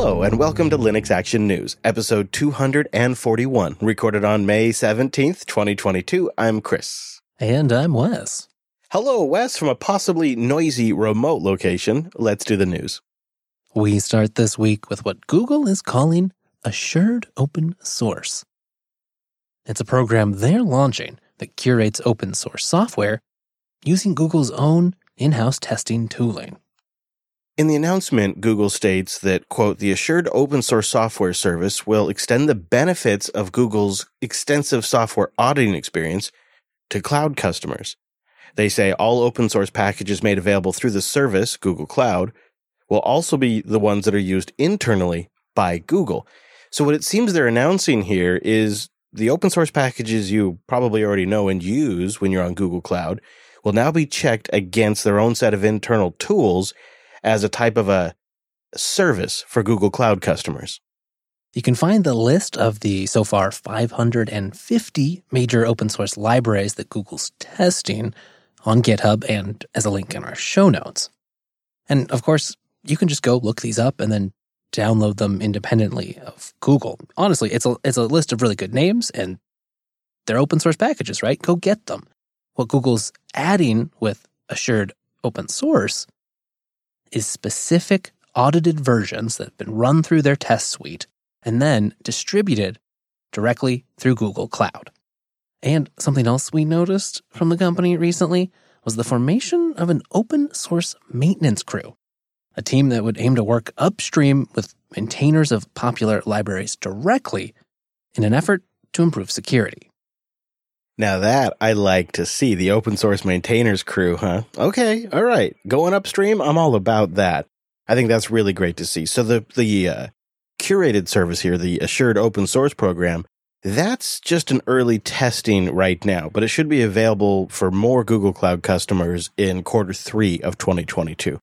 Hello, and welcome to Linux Action News, episode 241, recorded on May 17th, 2022. I'm Chris. And I'm Wes. Hello, Wes, from a possibly noisy remote location. Let's do the news. We start this week with what Google is calling Assured Open Source. It's a program they're launching that curates open source software using Google's own in house testing tooling. In the announcement, Google states that, quote, the assured open source software service will extend the benefits of Google's extensive software auditing experience to cloud customers. They say all open source packages made available through the service, Google Cloud, will also be the ones that are used internally by Google. So what it seems they're announcing here is the open source packages you probably already know and use when you're on Google Cloud will now be checked against their own set of internal tools as a type of a service for Google Cloud customers. You can find the list of the so far 550 major open source libraries that Google's testing on GitHub and as a link in our show notes. And of course, you can just go look these up and then download them independently of Google. Honestly, it's a it's a list of really good names and they're open source packages, right? Go get them. What Google's adding with assured open source is specific audited versions that have been run through their test suite and then distributed directly through Google Cloud. And something else we noticed from the company recently was the formation of an open source maintenance crew, a team that would aim to work upstream with maintainers of popular libraries directly in an effort to improve security. Now that I like to see the open source maintainers crew, huh? Okay, all right. Going upstream, I'm all about that. I think that's really great to see. So the the uh, curated service here, the Assured Open Source program, that's just an early testing right now, but it should be available for more Google Cloud customers in quarter three of 2022.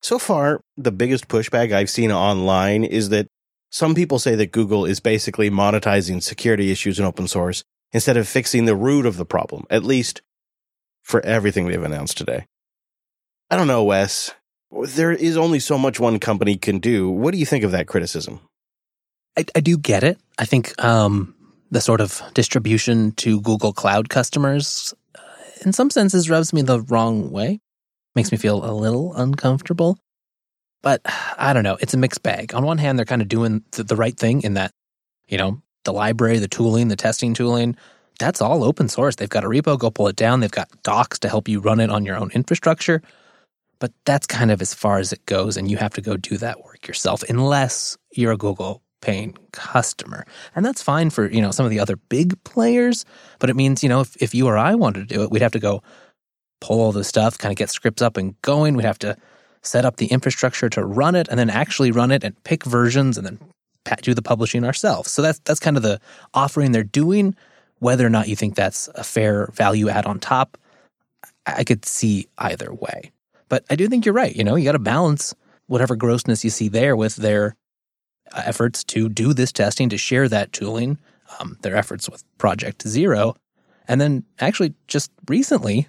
So far, the biggest pushback I've seen online is that some people say that Google is basically monetizing security issues in open source instead of fixing the root of the problem, at least for everything they've announced today. I don't know, Wes. There is only so much one company can do. What do you think of that criticism? I, I do get it. I think um, the sort of distribution to Google Cloud customers, uh, in some senses, rubs me the wrong way. Makes me feel a little uncomfortable. But I don't know. It's a mixed bag. On one hand, they're kind of doing the, the right thing in that, you know, the library, the tooling, the testing tooling, that's all open source. They've got a repo, go pull it down. They've got docs to help you run it on your own infrastructure. But that's kind of as far as it goes, and you have to go do that work yourself unless you're a Google paying customer. And that's fine for, you know, some of the other big players, but it means, you know, if, if you or I wanted to do it, we'd have to go pull all the stuff, kind of get scripts up and going. We'd have to set up the infrastructure to run it and then actually run it and pick versions and then do the publishing ourselves. So that's that's kind of the offering they're doing. Whether or not you think that's a fair value add on top, I could see either way. But I do think you're right. You know, you got to balance whatever grossness you see there with their uh, efforts to do this testing, to share that tooling, um, their efforts with Project Zero. And then actually, just recently,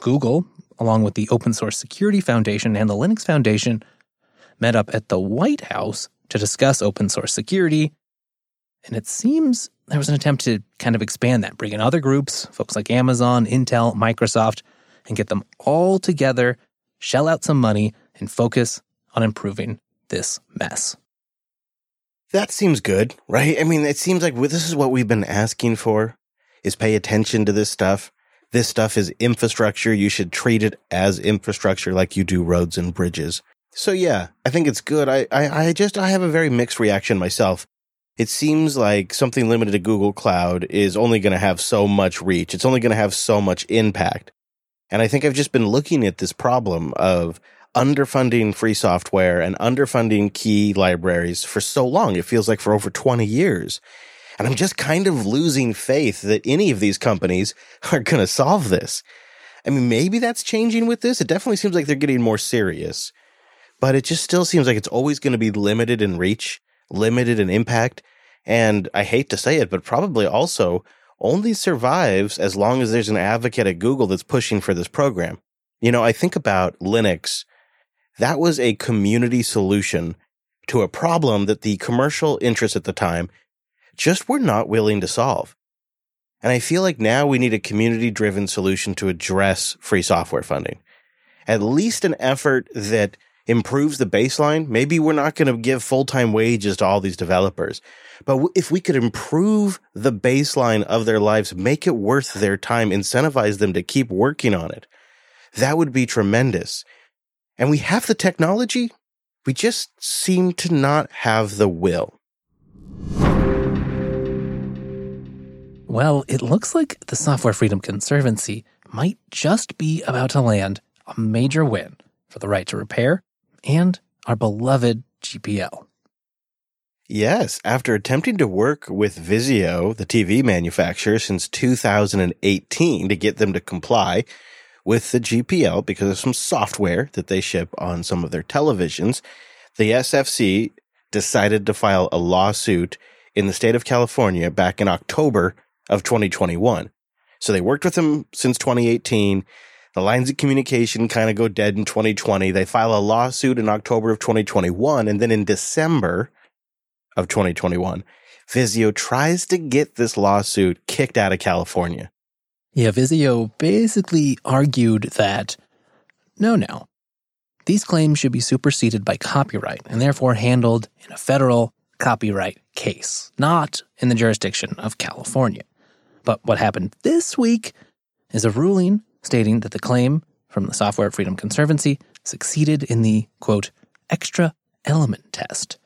Google, along with the Open Source Security Foundation and the Linux Foundation, met up at the White House to discuss open source security. And it seems there was an attempt to kind of expand that, bring in other groups, folks like Amazon, Intel, Microsoft, and get them all together, shell out some money, and focus on improving this mess. That seems good, right? I mean, it seems like this is what we've been asking for is pay attention to this stuff. This stuff is infrastructure. You should treat it as infrastructure like you do roads and bridges. So yeah, I think it's good. I, I, I just, I have a very mixed reaction myself. It seems like something limited to Google Cloud is only going to have so much reach. It's only going to have so much impact. And I think I've just been looking at this problem of underfunding free software and underfunding key libraries for so long. It feels like for over 20 years. And I'm just kind of losing faith that any of these companies are going to solve this. I mean, maybe that's changing with this. It definitely seems like they're getting more serious but it just still seems like it's always going to be limited in reach, limited in impact. And I hate to say it, but probably also only survives as long as there's an advocate at Google that's pushing for this program. You know, I think about Linux. That was a community solution to a problem that the commercial interests at the time just were not willing to solve. And I feel like now we need a community driven solution to address free software funding. At least an effort that improves the baseline. Maybe we're not going to give full time wages to all these developers, but if we could improve the baseline of their lives, make it worth their time, incentivize them to keep working on it, that would be tremendous. And we have the technology. We just seem to not have the will. Well, it looks like the Software Freedom Conservancy might just be about to land a major win for the right to repair and our beloved GPL. Yes, after attempting to work with Vizio, the TV manufacturer, since 2018 to get them to comply with the GPL because of some software that they ship on some of their televisions, the SFC decided to file a lawsuit in the state of California back in October of 2021. So they worked with them since 2018. The lines of communication kind of go dead in 2020. They file a lawsuit in October of 2021. And then in December of 2021, Vizio tries to get this lawsuit kicked out of California. Yeah, Vizio basically argued that no, no. These claims should be superseded by copyright and therefore handled in a federal copyright case, not in the jurisdiction of California. But what happened this week is a ruling stating that the claim from the Software Freedom Conservancy succeeded in the quote, extra element test,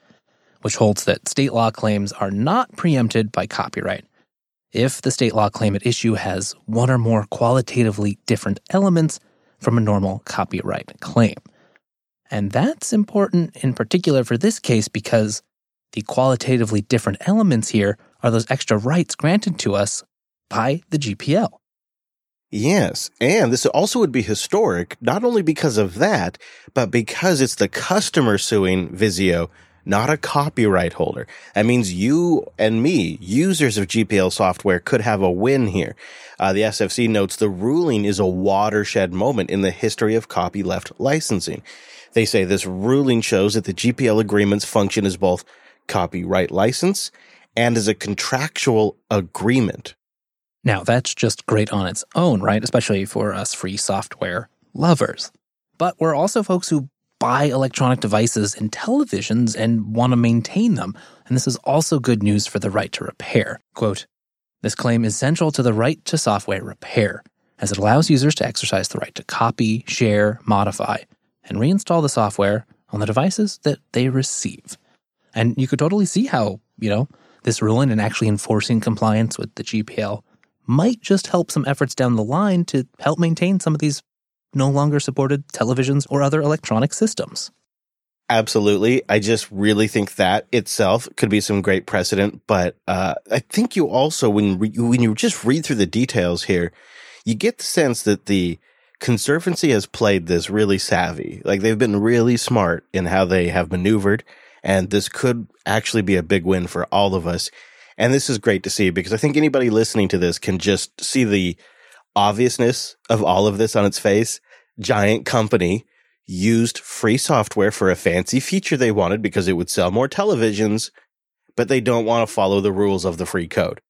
which holds that state law claims are not preempted by copyright if the state law claim at issue has one or more qualitatively different elements from a normal copyright claim. And that's important in particular for this case because the qualitatively different elements here are those extra rights granted to us by the GPL. Yes. And this also would be historic, not only because of that, but because it's the customer suing Vizio, not a copyright holder. That means you and me, users of GPL software, could have a win here. Uh, the SFC notes the ruling is a watershed moment in the history of copyleft licensing. They say this ruling shows that the GPL agreements function as both copyright license and as a contractual agreement. Now, that's just great on its own, right? Especially for us free software lovers. But we're also folks who buy electronic devices and televisions and want to maintain them. And this is also good news for the right to repair. Quote, this claim is central to the right to software repair, as it allows users to exercise the right to copy, share, modify, and reinstall the software on the devices that they receive. And you could totally see how, you know, this ruling and actually enforcing compliance with the GPL might just help some efforts down the line to help maintain some of these no longer supported televisions or other electronic systems. Absolutely. I just really think that itself could be some great precedent. But uh, I think you also, when, re- when you just read through the details here, you get the sense that the Conservancy has played this really savvy. Like they've been really smart in how they have maneuvered. And this could actually be a big win for all of us and this is great to see because I think anybody listening to this can just see the obviousness of all of this on its face. Giant company used free software for a fancy feature they wanted because it would sell more televisions, but they don't want to follow the rules of the free code.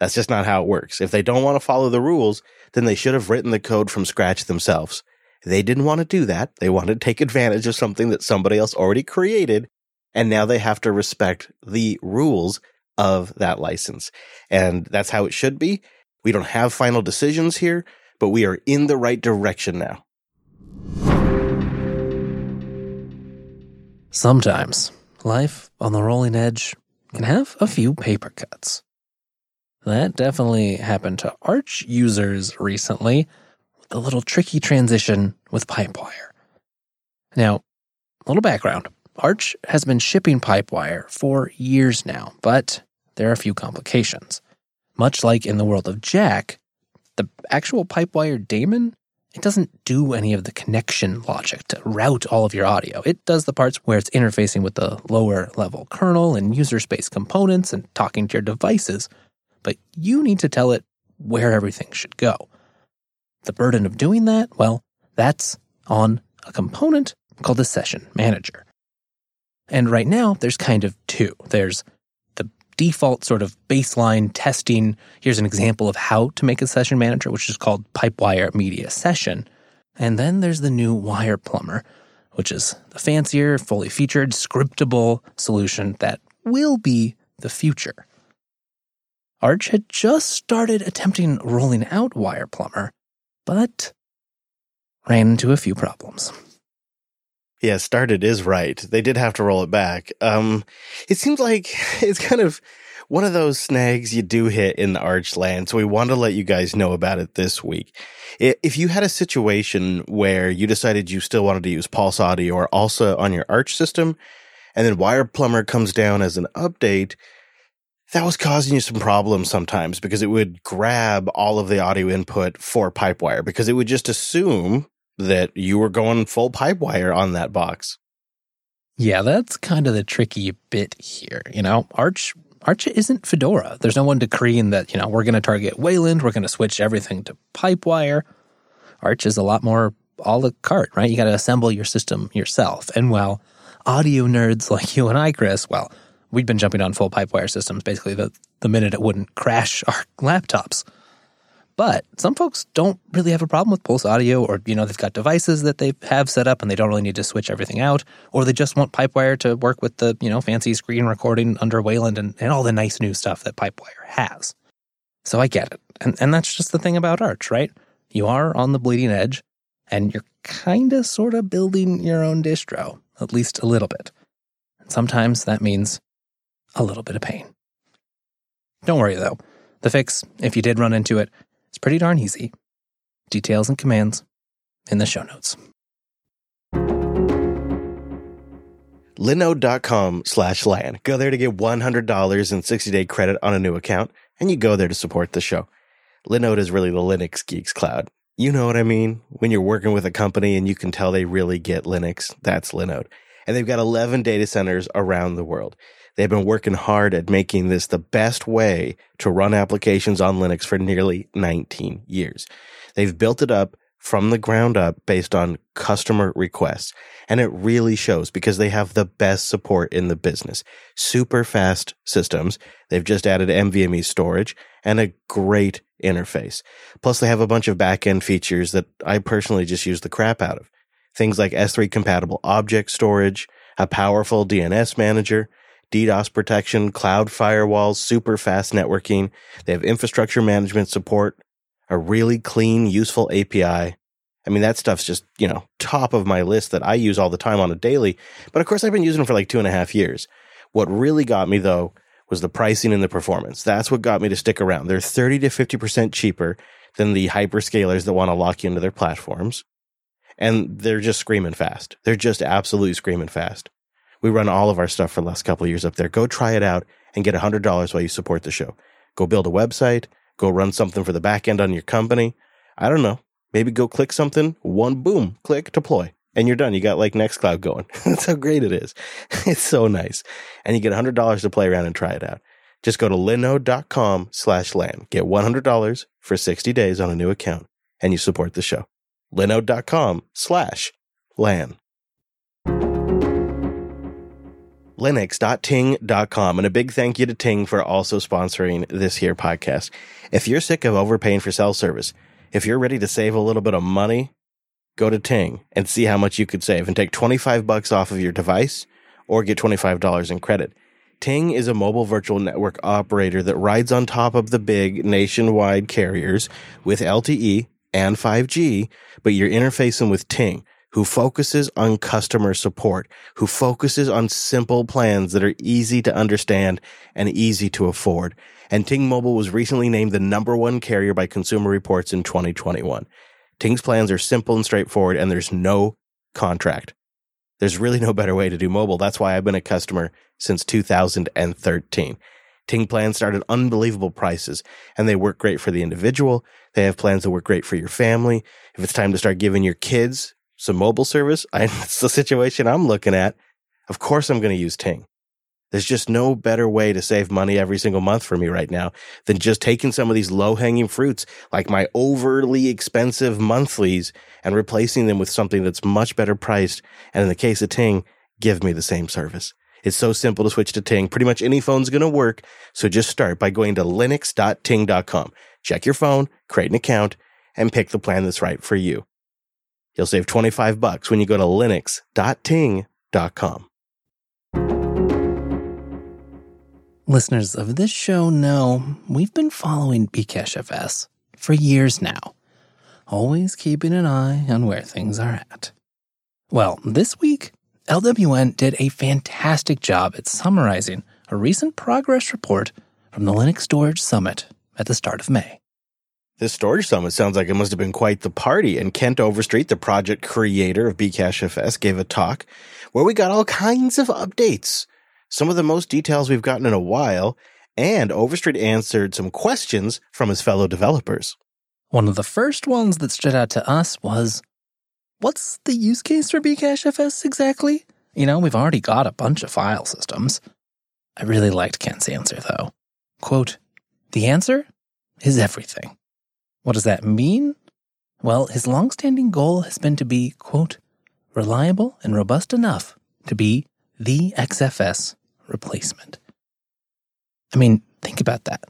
That's just not how it works. If they don't want to follow the rules, then they should have written the code from scratch themselves. They didn't want to do that. They wanted to take advantage of something that somebody else already created. And now they have to respect the rules of that license. And that's how it should be. We don't have final decisions here, but we are in the right direction now. Sometimes life on the rolling edge can have a few paper cuts. That definitely happened to Arch users recently with a little tricky transition with Pipewire. Now, a little background. Arch has been shipping Pipewire for years now, but there are a few complications. Much like in the world of Jack, the actual Pipewire daemon, it doesn't do any of the connection logic to route all of your audio. It does the parts where it's interfacing with the lower level kernel and user space components and talking to your devices, but you need to tell it where everything should go. The burden of doing that, well, that's on a component called the session manager. And right now, there's kind of two. There's the default sort of baseline testing. Here's an example of how to make a session manager, which is called Pipewire Media Session. And then there's the new WirePlumber, which is the fancier, fully featured, scriptable solution that will be the future. Arch had just started attempting rolling out WirePlumber, but ran into a few problems. Yeah, started is right. They did have to roll it back. Um, it seems like it's kind of one of those snags you do hit in the Arch land. So we want to let you guys know about it this week. If you had a situation where you decided you still wanted to use PulseAudio or ALSA on your Arch system, and then WirePlumber comes down as an update, that was causing you some problems sometimes because it would grab all of the audio input for Pipewire because it would just assume that you were going full Pipewire on that box. Yeah, that's kind of the tricky bit here. You know, Arch Arch isn't Fedora. There's no one decreeing that, you know, we're going to target Wayland, we're going to switch everything to Pipewire. Arch is a lot more a la carte, right? You got to assemble your system yourself. And while audio nerds like you and I, Chris, well, we'd been jumping on full pipe wire systems basically the, the minute it wouldn't crash our laptops. But some folks don't really have a problem with PulseAudio, or you know they've got devices that they have set up and they don't really need to switch everything out, or they just want Pipewire to work with the you know fancy screen recording under Wayland and, and all the nice new stuff that Pipewire has. So I get it, and and that's just the thing about Arch, right? You are on the bleeding edge, and you're kind of sort of building your own distro, at least a little bit. And sometimes that means a little bit of pain. Don't worry though. The fix, if you did run into it, it's pretty darn easy. Details and commands in the show notes. linode.com slash LAN. Go there to get $100 in 60 day credit on a new account, and you go there to support the show. Linode is really the Linux Geeks cloud. You know what I mean? When you're working with a company and you can tell they really get Linux, that's Linode. And they've got 11 data centers around the world. They've been working hard at making this the best way to run applications on Linux for nearly 19 years. They've built it up from the ground up based on customer requests. And it really shows because they have the best support in the business. Super fast systems. They've just added NVMe storage and a great interface. Plus they have a bunch of backend features that I personally just use the crap out of. Things like S3 compatible object storage, a powerful DNS manager, DDoS protection, cloud firewalls, super fast networking. They have infrastructure management support, a really clean, useful API. I mean, that stuff's just, you know, top of my list that I use all the time on a daily. But of course, I've been using them for like two and a half years. What really got me though was the pricing and the performance. That's what got me to stick around. They're 30 to 50% cheaper than the hyperscalers that want to lock you into their platforms. And they're just screaming fast. They're just absolutely screaming fast. We run all of our stuff for the last couple of years up there. Go try it out and get $100 while you support the show. Go build a website, go run something for the back end on your company. I don't know. Maybe go click something, one boom, click, deploy, and you're done. You got like Nextcloud going. That's how great it is. It's so nice. And you get $100 to play around and try it out. Just go to linode.com slash LAN. Get $100 for 60 days on a new account and you support the show. linode.com slash LAN. linux.ting.com. And a big thank you to Ting for also sponsoring this here podcast. If you're sick of overpaying for cell service, if you're ready to save a little bit of money, go to Ting and see how much you could save and take 25 bucks off of your device or get $25 in credit. Ting is a mobile virtual network operator that rides on top of the big nationwide carriers with LTE and 5G, but you're interfacing with Ting who focuses on customer support, who focuses on simple plans that are easy to understand and easy to afford. And Ting Mobile was recently named the number one carrier by Consumer Reports in 2021. Ting's plans are simple and straightforward, and there's no contract. There's really no better way to do mobile. That's why I've been a customer since 2013. Ting plans start at unbelievable prices and they work great for the individual. They have plans that work great for your family. If it's time to start giving your kids some mobile service, I, it's the situation I'm looking at. Of course, I'm going to use Ting. There's just no better way to save money every single month for me right now than just taking some of these low hanging fruits, like my overly expensive monthlies, and replacing them with something that's much better priced. And in the case of Ting, give me the same service. It's so simple to switch to Ting. Pretty much any phone's going to work. So just start by going to linux.ting.com. Check your phone, create an account, and pick the plan that's right for you. You'll save 25 bucks when you go to linux.ting.com. Listeners of this show know we've been following Bcachefs for years now, always keeping an eye on where things are at. Well, this week, LWN did a fantastic job at summarizing a recent progress report from the Linux Storage Summit at the start of May. This storage summit sounds like it must have been quite the party, and Kent Overstreet, the project creator of Bcachefs, gave a talk where we got all kinds of updates some of the most details we've gotten in a while, and Overstreet answered some questions from his fellow developers. One of the first ones that stood out to us was what's the use case for Bcachefs exactly? You know, we've already got a bunch of file systems. I really liked Kent's answer, though. Quote, the answer is everything. What does that mean? Well, his longstanding goal has been to be, quote, reliable and robust enough to be the XFS replacement. I mean, think about that.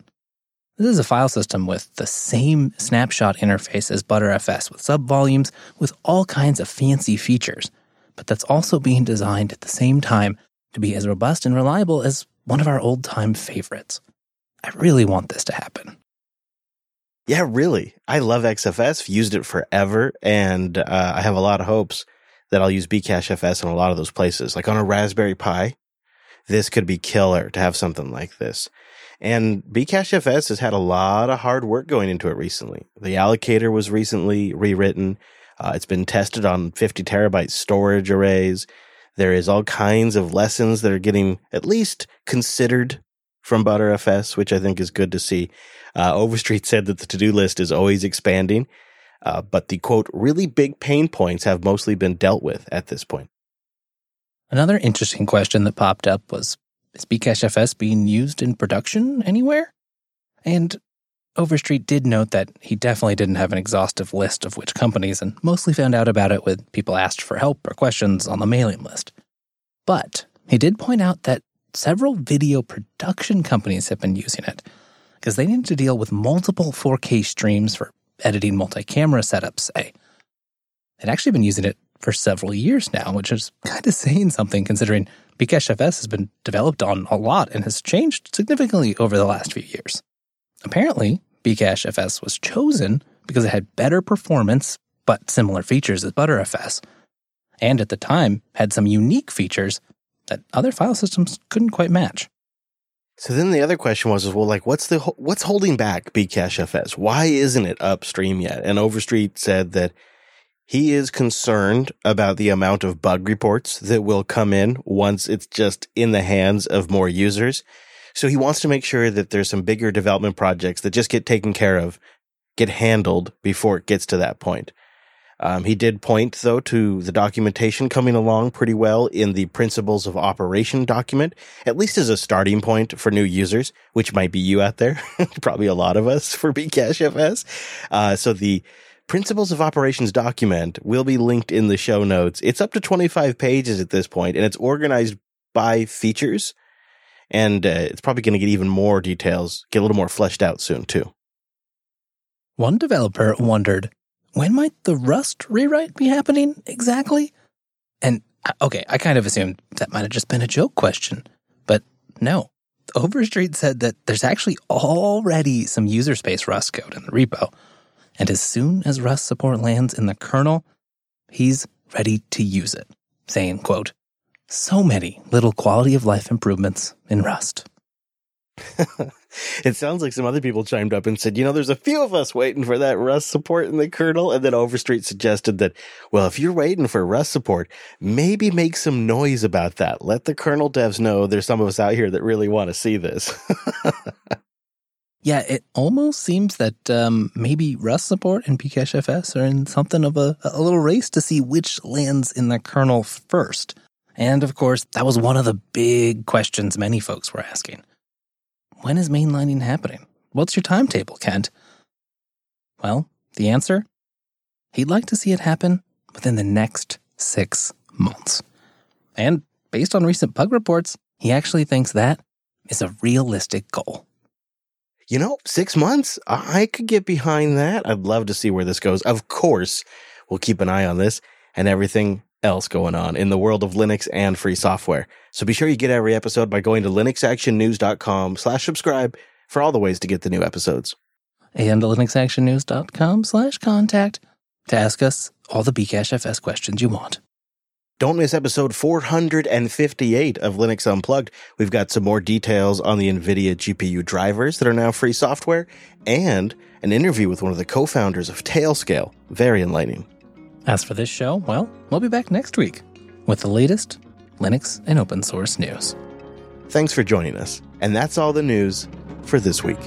This is a file system with the same snapshot interface as Btrfs with subvolumes, with all kinds of fancy features, but that's also being designed at the same time to be as robust and reliable as one of our old time favorites. I really want this to happen. Yeah, really. I love XFS, used it forever, and uh, I have a lot of hopes that I'll use Bcachefs in a lot of those places. Like on a Raspberry Pi, this could be killer to have something like this. And Bcachefs has had a lot of hard work going into it recently. The allocator was recently rewritten. Uh, it's been tested on 50 terabyte storage arrays. There is all kinds of lessons that are getting at least considered from Btrfs, which I think is good to see. Uh, Overstreet said that the to-do list is always expanding, uh, but the quote, really big pain points have mostly been dealt with at this point. Another interesting question that popped up was Is Bcachefs being used in production anywhere? And Overstreet did note that he definitely didn't have an exhaustive list of which companies and mostly found out about it when people asked for help or questions on the mailing list. But he did point out that several video production companies have been using it because they needed to deal with multiple 4K streams for editing multi camera setups, say. They'd actually been using it for several years now, which is kind of saying something considering Bcachefs has been developed on a lot and has changed significantly over the last few years. Apparently, Bcachefs was chosen because it had better performance but similar features as Btrfs, and at the time had some unique features that other file systems couldn't quite match. So then the other question was, well, like, what's the what's holding back Bcachefs? Why isn't it upstream yet? And Overstreet said that he is concerned about the amount of bug reports that will come in once it's just in the hands of more users. So he wants to make sure that there's some bigger development projects that just get taken care of, get handled before it gets to that point. Um, he did point though to the documentation coming along pretty well in the principles of operation document, at least as a starting point for new users, which might be you out there, probably a lot of us for Bcachefs. Uh, so the Principles of Operations document will be linked in the show notes. It's up to 25 pages at this point and it's organized by features. And uh, it's probably going to get even more details, get a little more fleshed out soon too. One developer wondered, when might the Rust rewrite be happening exactly? And uh, okay, I kind of assumed that might have just been a joke question, but no. Overstreet said that there's actually already some user space Rust code in the repo and as soon as Rust support lands in the kernel, he's ready to use it, saying, quote, so many little quality of life improvements in Rust. it sounds like some other people chimed up and said, you know, there's a few of us waiting for that Rust support in the kernel. And then Overstreet suggested that, well, if you're waiting for Rust support, maybe make some noise about that. Let the kernel devs know there's some of us out here that really want to see this. Yeah, it almost seems that um, maybe Rust support and Bcachefs are in something of a, a little race to see which lands in the kernel first. And of course, that was one of the big questions many folks were asking. When is mainlining happening? What's your timetable, Kent? Well, the answer? He'd like to see it happen within the next six months. And based on recent bug reports, He actually thinks that is a realistic goal. You know, six months, I could get behind that. I'd love to see where this goes. Of course, we'll keep an eye on this and everything else going on in the world of Linux and free software. So be sure you get every episode by going to linuxactionnews.com slash subscribe for all the ways to get the new episodes. And linuxactionnews.com slash contact to ask us all the Bcachefs questions you want. Don't miss episode 458 of Linux Unplugged. We've got some more details on the NVIDIA GPU drivers that are now free software and an interview with one of the co-founders of Tailscale. Very enlightening. As for this show, well, we'll be back next week with the latest Linux and open source news. Thanks for joining us. And that's all the news for this week.